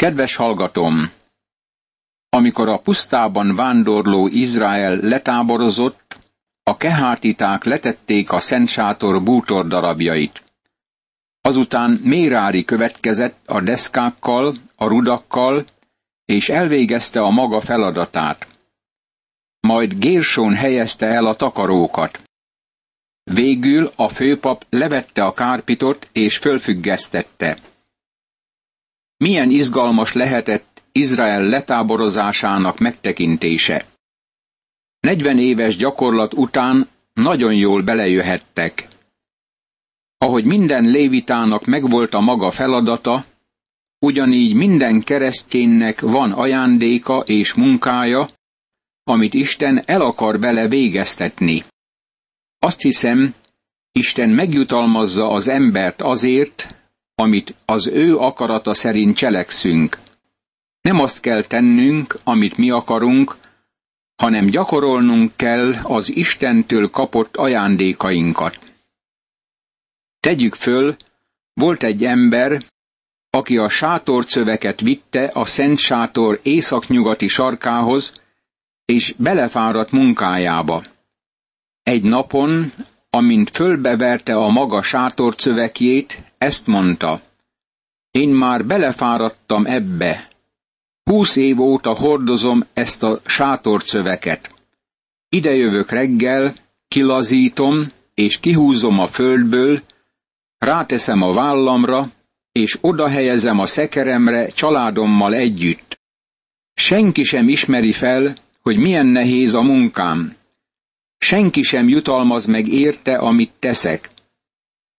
Kedves hallgatom! Amikor a pusztában vándorló Izrael letáborozott, a kehátiták letették a Szent Sátor bútor darabjait. Azután Mérári következett a deszkákkal, a rudakkal, és elvégezte a maga feladatát. Majd Gérsón helyezte el a takarókat. Végül a főpap levette a kárpitot és fölfüggesztette. Milyen izgalmas lehetett Izrael letáborozásának megtekintése. Negyven éves gyakorlat után nagyon jól belejöhettek. Ahogy minden lévitának megvolt a maga feladata, ugyanígy minden kereszténynek van ajándéka és munkája, amit Isten el akar bele végeztetni. Azt hiszem, Isten megjutalmazza az embert azért, amit az ő akarata szerint cselekszünk. Nem azt kell tennünk, amit mi akarunk, hanem gyakorolnunk kell az Istentől kapott ajándékainkat. Tegyük föl, volt egy ember, aki a sátorcöveket vitte a Szent Sátor északnyugati sarkához, és belefáradt munkájába. Egy napon, amint fölbeverte a maga sátorcövekjét, ezt mondta. Én már belefáradtam ebbe. Húsz év óta hordozom ezt a sátorcöveket. Idejövök reggel, kilazítom, és kihúzom a földből, ráteszem a vállamra, és oda helyezem a szekeremre családommal együtt. Senki sem ismeri fel, hogy milyen nehéz a munkám. Senki sem jutalmaz meg érte, amit teszek.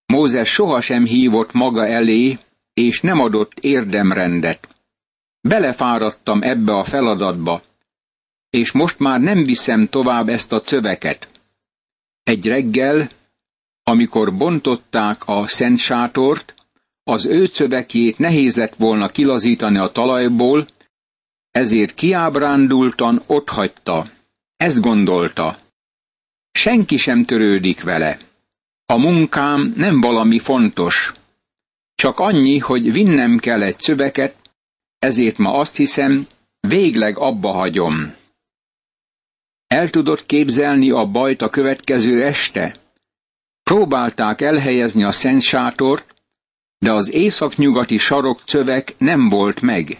Mózes sohasem hívott maga elé, és nem adott érdemrendet. Belefáradtam ebbe a feladatba, és most már nem viszem tovább ezt a cöveket. Egy reggel, amikor bontották a szent sátort, az ő cövekjét nehéz lett volna kilazítani a talajból, ezért kiábrándultan otthagyta. Ezt gondolta. Senki sem törődik vele. A munkám nem valami fontos. Csak annyi, hogy vinnem kell egy szöveket, ezért ma azt hiszem, végleg abba hagyom. El tudod képzelni a bajt a következő este? Próbálták elhelyezni a szent sátort, de az északnyugati sarok cövek nem volt meg.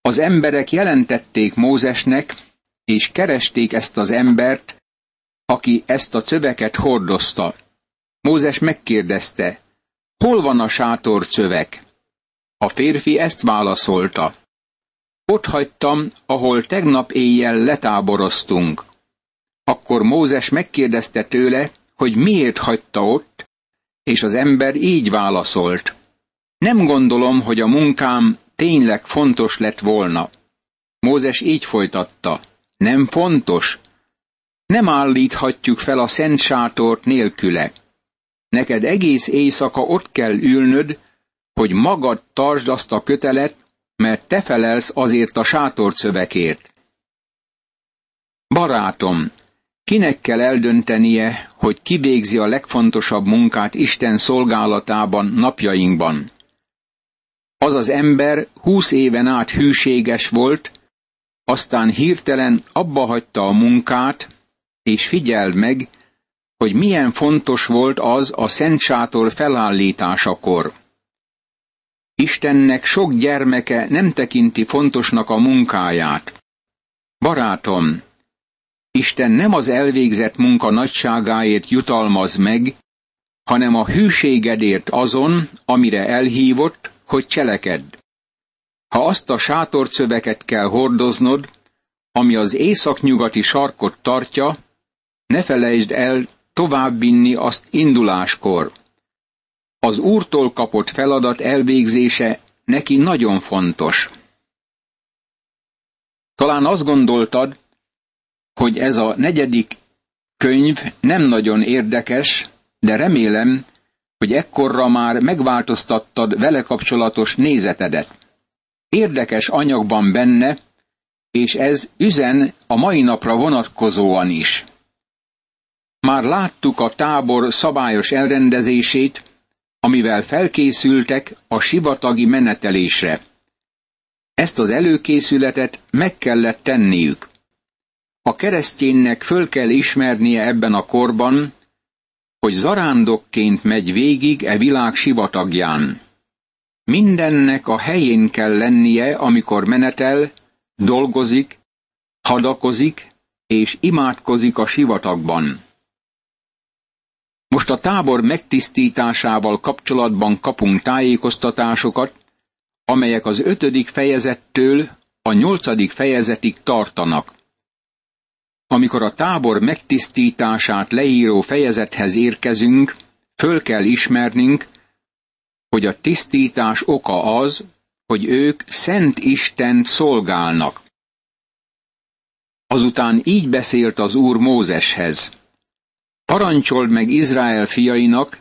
Az emberek jelentették Mózesnek, és keresték ezt az embert, aki ezt a cöveket hordozta. Mózes megkérdezte, hol van a sátor cövek? A férfi ezt válaszolta. Ott hagytam, ahol tegnap éjjel letáboroztunk. Akkor Mózes megkérdezte tőle, hogy miért hagyta ott, és az ember így válaszolt. Nem gondolom, hogy a munkám tényleg fontos lett volna. Mózes így folytatta. Nem fontos? Nem állíthatjuk fel a szent sátort nélküle. Neked egész éjszaka ott kell ülnöd, hogy magad tartsd azt a kötelet, mert te felelsz azért a sátorcövekért. Barátom, kinek kell eldöntenie, hogy kivégzi a legfontosabb munkát Isten szolgálatában napjainkban? Az az ember húsz éven át hűséges volt, aztán hirtelen abba hagyta a munkát, és figyeld meg, hogy milyen fontos volt az a Szent Sátor felállításakor. Istennek sok gyermeke nem tekinti fontosnak a munkáját. Barátom, Isten nem az elvégzett munka nagyságáért jutalmaz meg, hanem a hűségedért azon, amire elhívott, hogy cselekedd. Ha azt a sátorcöveket kell hordoznod, ami az északnyugati sarkot tartja, ne felejtsd el továbbvinni azt induláskor. Az úrtól kapott feladat elvégzése neki nagyon fontos. Talán azt gondoltad, hogy ez a negyedik könyv nem nagyon érdekes, de remélem, hogy ekkorra már megváltoztattad vele kapcsolatos nézetedet. Érdekes anyagban benne, és ez üzen a mai napra vonatkozóan is. Már láttuk a tábor szabályos elrendezését, amivel felkészültek a sivatagi menetelésre. Ezt az előkészületet meg kellett tenniük. A kereszténynek föl kell ismernie ebben a korban, hogy zarándokként megy végig e világ sivatagján. Mindennek a helyén kell lennie, amikor menetel, dolgozik, hadakozik és imádkozik a sivatagban. Most a tábor megtisztításával kapcsolatban kapunk tájékoztatásokat, amelyek az ötödik fejezettől a nyolcadik fejezetig tartanak. Amikor a tábor megtisztítását leíró fejezethez érkezünk, föl kell ismernünk, hogy a tisztítás oka az, hogy ők Szent Istent szolgálnak. Azután így beszélt az Úr Mózeshez. Parancsold meg Izrael fiainak,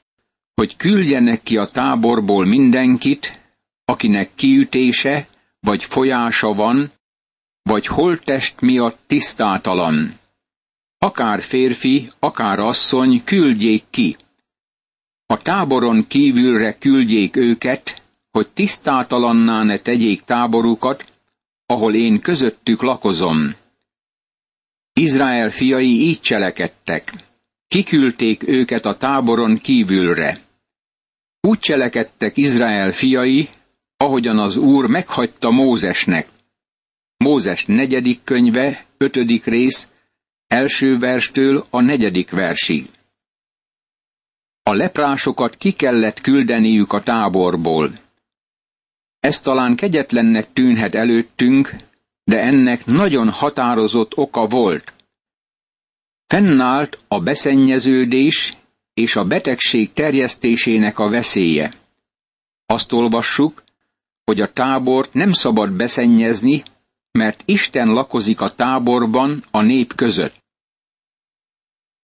hogy küldjenek ki a táborból mindenkit, akinek kiütése vagy folyása van, vagy holttest miatt tisztátalan. Akár férfi, akár asszony, küldjék ki. A táboron kívülre küldjék őket, hogy tisztátalanná ne tegyék táborukat, ahol én közöttük lakozom. Izrael fiai így cselekedtek. Kiküldték őket a táboron kívülre. Úgy cselekedtek Izrael fiai, ahogyan az Úr meghagyta Mózesnek. Mózes negyedik könyve, ötödik rész, első verstől a negyedik versig. A leprásokat ki kellett küldeniük a táborból. Ez talán kegyetlennek tűnhet előttünk, de ennek nagyon határozott oka volt. Fennállt a beszennyeződés és a betegség terjesztésének a veszélye. Azt olvassuk, hogy a tábort nem szabad beszennyezni, mert Isten lakozik a táborban a nép között.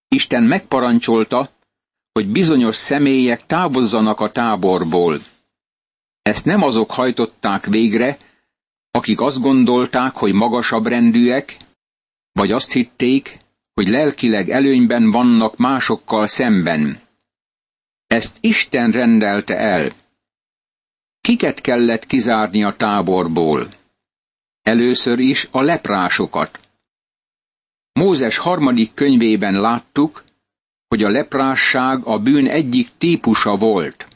Isten megparancsolta, hogy bizonyos személyek távozzanak a táborból. Ezt nem azok hajtották végre, akik azt gondolták, hogy magasabb rendűek, vagy azt hitték, hogy lelkileg előnyben vannak másokkal szemben. Ezt Isten rendelte el. Kiket kellett kizárni a táborból? Először is a leprásokat. Mózes harmadik könyvében láttuk, hogy a leprásság a bűn egyik típusa volt.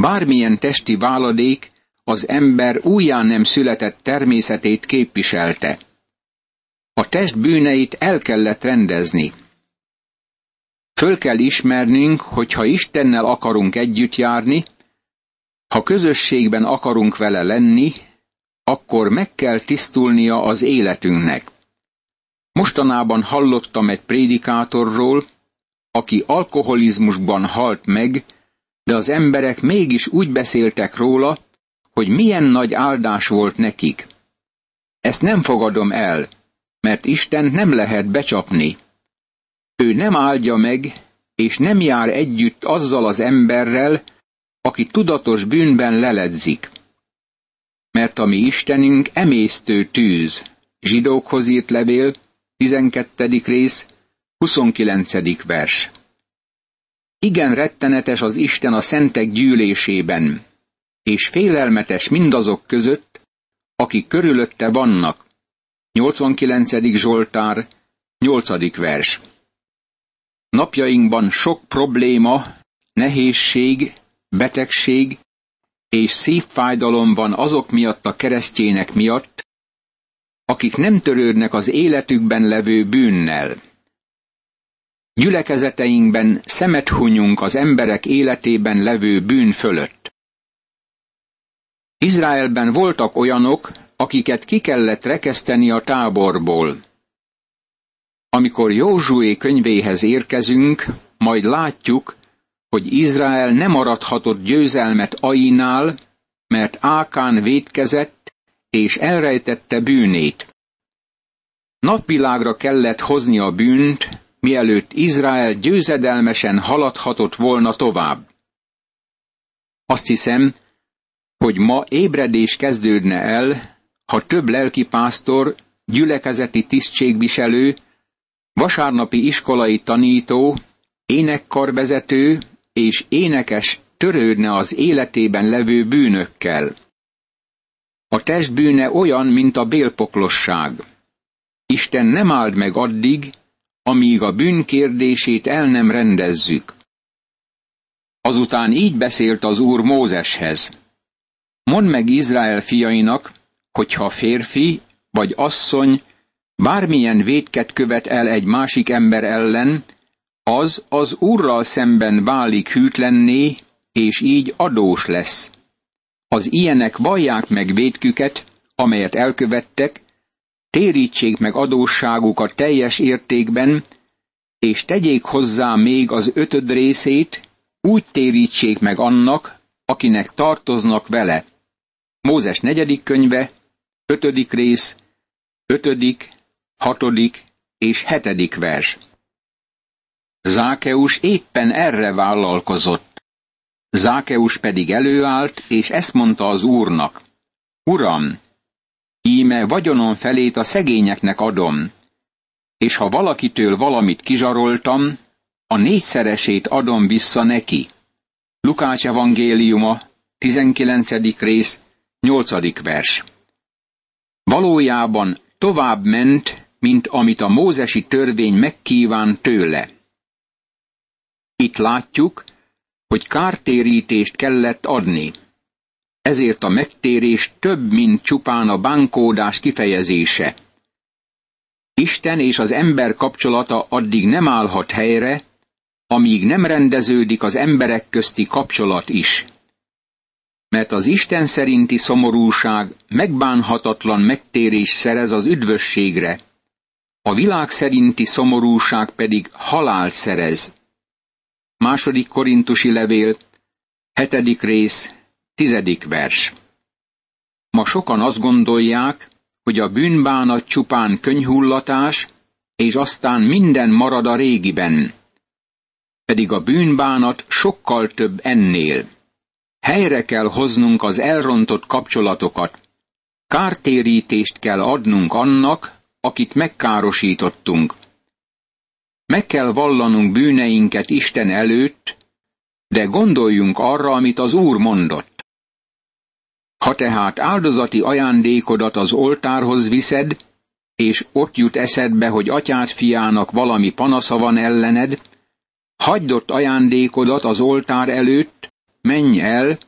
Bármilyen testi váladék az ember újján nem született természetét képviselte. A test bűneit el kellett rendezni. Föl kell ismernünk, hogy ha Istennel akarunk együtt járni, ha közösségben akarunk vele lenni, akkor meg kell tisztulnia az életünknek. Mostanában hallottam egy prédikátorról, aki alkoholizmusban halt meg, de az emberek mégis úgy beszéltek róla, hogy milyen nagy áldás volt nekik. Ezt nem fogadom el, mert Isten nem lehet becsapni. Ő nem áldja meg, és nem jár együtt azzal az emberrel, aki tudatos bűnben leledzik. Mert a mi Istenünk emésztő tűz. Zsidókhoz írt levél, 12. rész, 29. vers. Igen rettenetes az Isten a szentek gyűlésében, és félelmetes mindazok között, akik körülötte vannak. 89. Zsoltár, 8. vers. Napjainkban sok probléma, nehézség, betegség és szívfájdalom van azok miatt a keresztjének miatt, akik nem törődnek az életükben levő bűnnel. Gyülekezeteinkben szemet hunyunk az emberek életében levő bűn fölött. Izraelben voltak olyanok, akiket ki kellett rekeszteni a táborból. Amikor Józsué könyvéhez érkezünk, majd látjuk, hogy Izrael nem maradhatott győzelmet Ainál, mert Ákán védkezett és elrejtette bűnét. Napvilágra kellett hozni a bűnt, mielőtt Izrael győzedelmesen haladhatott volna tovább. Azt hiszem, hogy ma ébredés kezdődne el, ha több lelkipásztor, gyülekezeti tisztségviselő, vasárnapi iskolai tanító, énekkarvezető és énekes törődne az életében levő bűnökkel. A test bűne olyan, mint a bélpoklosság. Isten nem áld meg addig, amíg a bűn kérdését el nem rendezzük. Azután így beszélt az Úr Mózeshez. Mondd meg Izrael fiainak, hogyha férfi vagy asszony bármilyen védket követ el egy másik ember ellen, az az Úrral szemben válik hűtlenné, és így adós lesz. Az ilyenek vallják meg védküket, amelyet elkövettek, térítsék meg adósságukat teljes értékben, és tegyék hozzá még az ötöd részét, úgy térítsék meg annak, akinek tartoznak vele. Mózes negyedik könyve, ötödik rész, ötödik, hatodik és hetedik vers. Zákeus éppen erre vállalkozott. Zákeus pedig előállt, és ezt mondta az úrnak. Uram, íme vagyonon felét a szegényeknek adom, és ha valakitől valamit kizsaroltam, a négyszeresét adom vissza neki. Lukács evangéliuma, 19. rész, 8. vers. Valójában tovább ment, mint amit a mózesi törvény megkíván tőle. Itt látjuk, hogy kártérítést kellett adni. Ezért a megtérés több, mint csupán a bánkódás kifejezése. Isten és az ember kapcsolata addig nem állhat helyre, amíg nem rendeződik az emberek közti kapcsolat is. Mert az Isten szerinti szomorúság megbánhatatlan megtérés szerez az üdvösségre, a világ szerinti szomorúság pedig halált szerez. Második korintusi levél, hetedik rész, tizedik vers. Ma sokan azt gondolják, hogy a bűnbánat csupán könyhullatás, és aztán minden marad a régiben. Pedig a bűnbánat sokkal több ennél. Helyre kell hoznunk az elrontott kapcsolatokat. Kártérítést kell adnunk annak, akit megkárosítottunk. Meg kell vallanunk bűneinket Isten előtt, de gondoljunk arra, amit az Úr mondott. Ha tehát áldozati ajándékodat az oltárhoz viszed, és ott jut eszedbe, hogy atyád fiának valami panasza van ellened, hagyd ott ajándékodat az oltár előtt, menj el,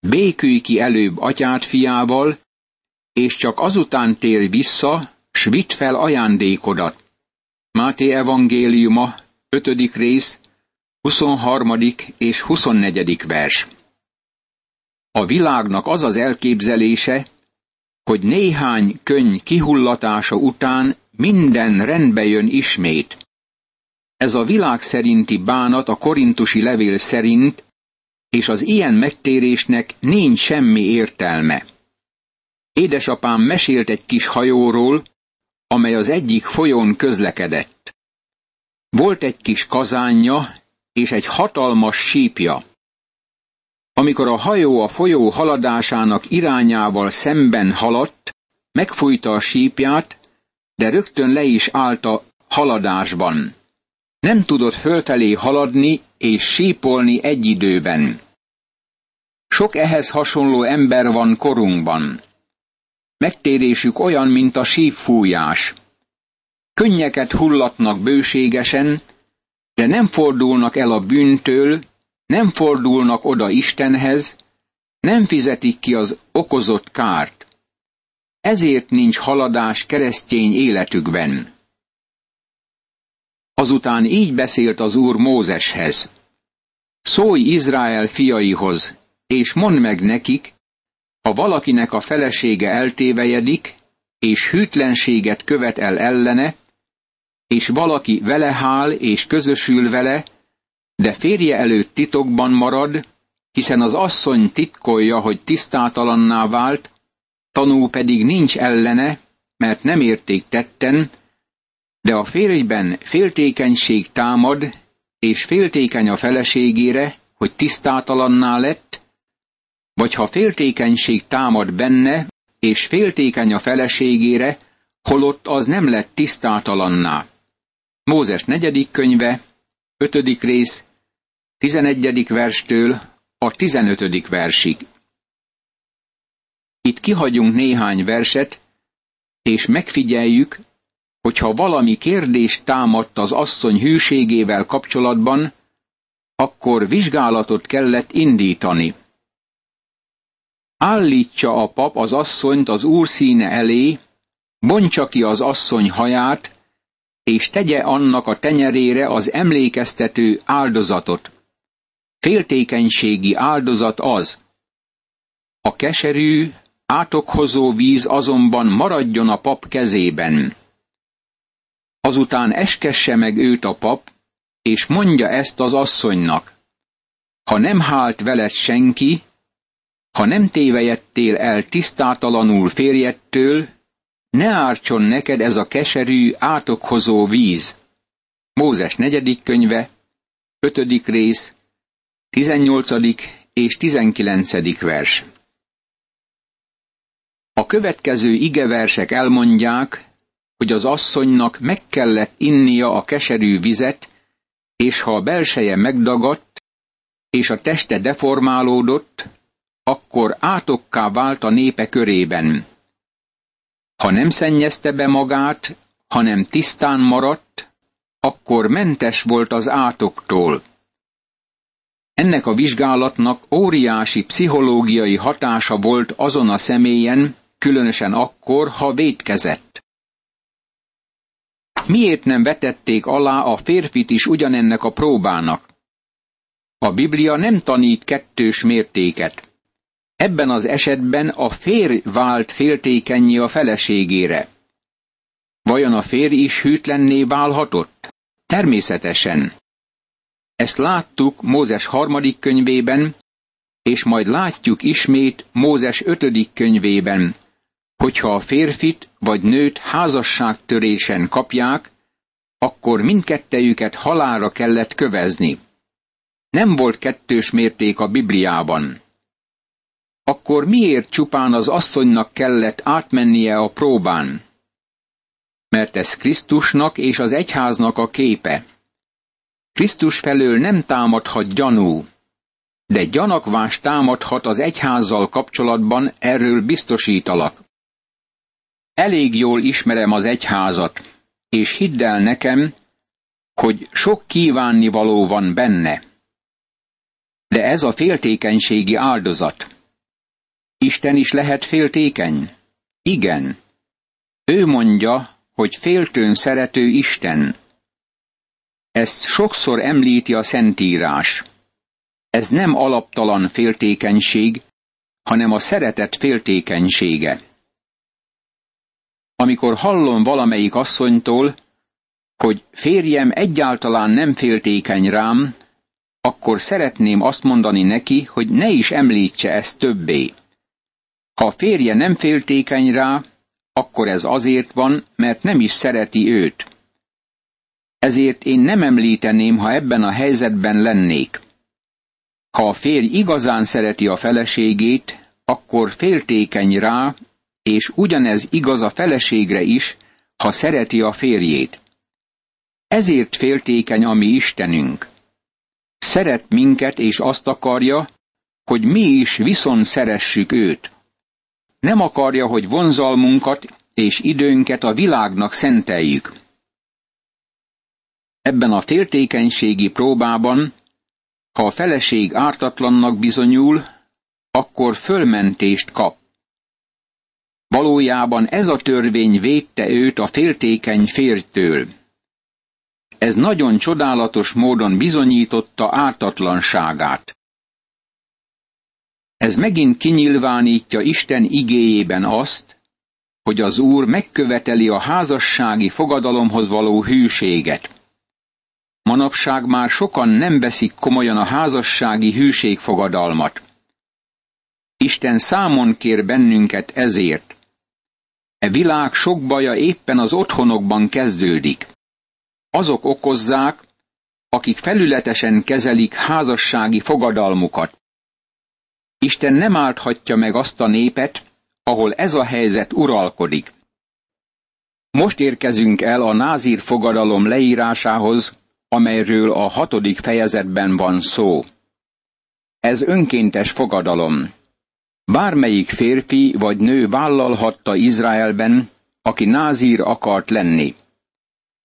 békülj ki előbb atyád fiával, és csak azután tér vissza, s vidd fel ajándékodat. Máté evangéliuma, 5. rész, 23. és 24. vers. A világnak az az elképzelése, hogy néhány könyv kihullatása után minden rendbe jön ismét. Ez a világ szerinti bánat a korintusi levél szerint, és az ilyen megtérésnek nincs semmi értelme. Édesapám mesélt egy kis hajóról, amely az egyik folyón közlekedett. Volt egy kis kazánja és egy hatalmas sípja. Amikor a hajó a folyó haladásának irányával szemben haladt, megfújta a sípját, de rögtön le is állt a haladásban. Nem tudott fölfelé haladni és sípolni egy időben. Sok ehhez hasonló ember van korunkban. Megtérésük olyan, mint a sípfújás. Könnyeket hullatnak bőségesen, de nem fordulnak el a bűntől, nem fordulnak oda Istenhez, nem fizetik ki az okozott kárt. Ezért nincs haladás keresztény életükben. Azután így beszélt az Úr Mózeshez. Szólj Izrael fiaihoz, és mondd meg nekik, ha valakinek a felesége eltévejedik, és hűtlenséget követ el ellene, és valaki vele hál és közösül vele, de férje előtt titokban marad, hiszen az asszony titkolja, hogy tisztátalanná vált, tanú pedig nincs ellene, mert nem érték tetten, de a férjben féltékenység támad, és féltékeny a feleségére, hogy tisztátalanná lett, vagy ha féltékenység támad benne, és féltékeny a feleségére, holott az nem lett tisztátalanná. Mózes negyedik könyve, ötödik rész, tizenegyedik verstől a tizenötödik versig. Itt kihagyunk néhány verset, és megfigyeljük, hogyha valami kérdést támadt az asszony hűségével kapcsolatban, akkor vizsgálatot kellett indítani. Állítsa a pap az asszonyt az úr színe elé, bontsa ki az asszony haját, és tegye annak a tenyerére az emlékeztető áldozatot. Féltékenységi áldozat az. A keserű, átokhozó víz azonban maradjon a pap kezében. Azután eskesse meg őt a pap, és mondja ezt az asszonynak. Ha nem hált veled senki, ha nem tévejettél el tisztátalanul férjettől, ne ártson neked ez a keserű, átokhozó víz. Mózes negyedik könyve, ötödik rész, tizennyolcadik és tizenkilencedik vers. A következő igeversek elmondják, hogy az asszonynak meg kellett innia a keserű vizet, és ha a belseje megdagadt, és a teste deformálódott, akkor átokká vált a népe körében. Ha nem szennyezte be magát, hanem tisztán maradt, akkor mentes volt az átoktól. Ennek a vizsgálatnak óriási pszichológiai hatása volt azon a személyen, különösen akkor, ha védkezett. Miért nem vetették alá a férfit is ugyanennek a próbának? A Biblia nem tanít kettős mértéket. Ebben az esetben a férj vált féltékenyé a feleségére. Vajon a férj is hűtlenné válhatott? Természetesen. Ezt láttuk Mózes harmadik könyvében, és majd látjuk ismét Mózes ötödik könyvében, hogyha a férfit vagy nőt házasságtörésen kapják, akkor mindkettejüket halára kellett kövezni. Nem volt kettős mérték a Bibliában. Akkor miért csupán az asszonynak kellett átmennie a próbán? Mert ez Krisztusnak és az egyháznak a képe. Krisztus felől nem támadhat gyanú, de gyanakvás támadhat az egyházzal kapcsolatban, erről biztosítalak. Elég jól ismerem az egyházat, és hidd el nekem, hogy sok kívánnivaló van benne. De ez a féltékenységi áldozat. Isten is lehet féltékeny? Igen. Ő mondja, hogy féltőn szerető Isten. Ezt sokszor említi a Szentírás. Ez nem alaptalan féltékenység, hanem a szeretet féltékenysége. Amikor hallom valamelyik asszonytól, hogy férjem egyáltalán nem féltékeny rám, akkor szeretném azt mondani neki, hogy ne is említse ezt többé. Ha a férje nem féltékeny rá, akkor ez azért van, mert nem is szereti őt. Ezért én nem említeném, ha ebben a helyzetben lennék. Ha a férj igazán szereti a feleségét, akkor féltékeny rá, és ugyanez igaz a feleségre is, ha szereti a férjét. Ezért féltékeny a mi Istenünk. Szeret minket, és azt akarja, hogy mi is viszont szeressük őt. Nem akarja, hogy vonzalmunkat és időnket a világnak szenteljük. Ebben a féltékenységi próbában, ha a feleség ártatlannak bizonyul, akkor fölmentést kap. Valójában ez a törvény védte őt a féltékeny férjtől. Ez nagyon csodálatos módon bizonyította ártatlanságát. Ez megint kinyilvánítja Isten igéjében azt, hogy az Úr megköveteli a házassági fogadalomhoz való hűséget. Manapság már sokan nem veszik komolyan a házassági hűségfogadalmat. Isten számon kér bennünket ezért. E világ sok baja éppen az otthonokban kezdődik. Azok okozzák, akik felületesen kezelik házassági fogadalmukat. Isten nem álthatja meg azt a népet, ahol ez a helyzet uralkodik. Most érkezünk el a názír fogadalom leírásához, amelyről a hatodik fejezetben van szó. Ez önkéntes fogadalom. Bármelyik férfi vagy nő vállalhatta Izraelben, aki názír akart lenni.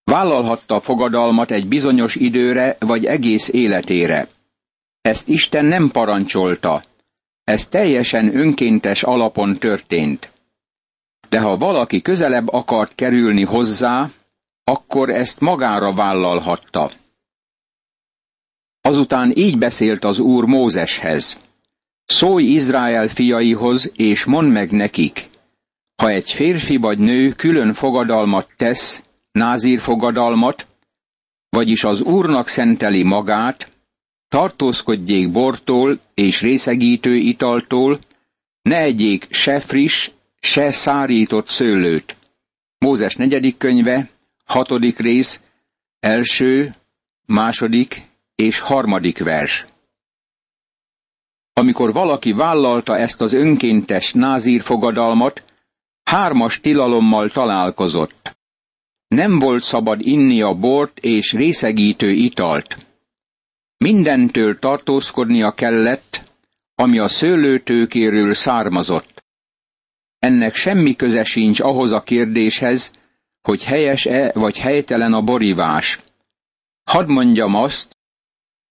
Vállalhatta fogadalmat egy bizonyos időre vagy egész életére. Ezt Isten nem parancsolta, ez teljesen önkéntes alapon történt. De ha valaki közelebb akart kerülni hozzá, akkor ezt magára vállalhatta. Azután így beszélt az Úr Mózeshez. Szólj Izrael fiaihoz, és mondd meg nekik, ha egy férfi vagy nő külön fogadalmat tesz, názír fogadalmat, vagyis az Úrnak szenteli magát, tartózkodjék bortól és részegítő italtól, ne egyék se friss, se szárított szőlőt. Mózes negyedik könyve, hatodik rész, első, második és harmadik vers. Amikor valaki vállalta ezt az önkéntes názír fogadalmat, hármas tilalommal találkozott. Nem volt szabad inni a bort és részegítő italt. Mindentől tartózkodnia kellett, ami a szőlőtőkéről származott. Ennek semmi köze sincs ahhoz a kérdéshez, hogy helyes-e vagy helytelen a borivás. Hadd mondjam azt,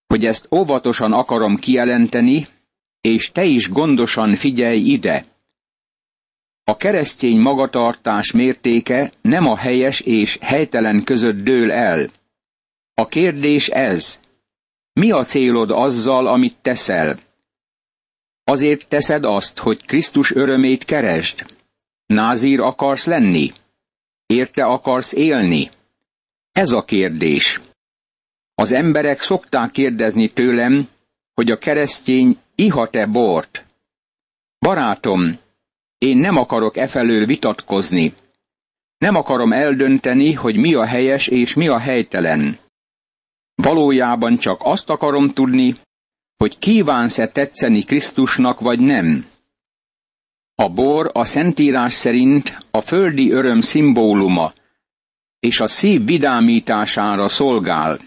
hogy ezt óvatosan akarom kijelenteni, és te is gondosan figyelj ide. A keresztény magatartás mértéke nem a helyes és helytelen között dől el. A kérdés ez. Mi a célod azzal, amit teszel? Azért teszed azt, hogy Krisztus örömét keresd? Názír akarsz lenni? Érte akarsz élni? Ez a kérdés. Az emberek szokták kérdezni tőlem, hogy a keresztény ihat-e bort. Barátom, én nem akarok efelől vitatkozni. Nem akarom eldönteni, hogy mi a helyes és mi a helytelen. Valójában csak azt akarom tudni, hogy kívánsz-e tetszeni Krisztusnak vagy nem. A bor a Szentírás szerint a földi öröm szimbóluma, és a szív vidámítására szolgál.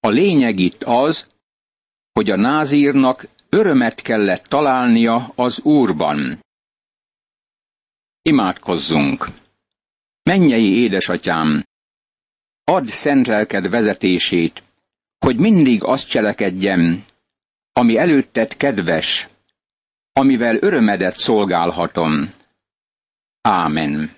A lényeg itt az, hogy a názírnak örömet kellett találnia az Úrban. Imádkozzunk! Mennyei édesatyám! Add szent lelked vezetését, hogy mindig azt cselekedjem, ami előtted kedves, amivel örömedet szolgálhatom. Ámen.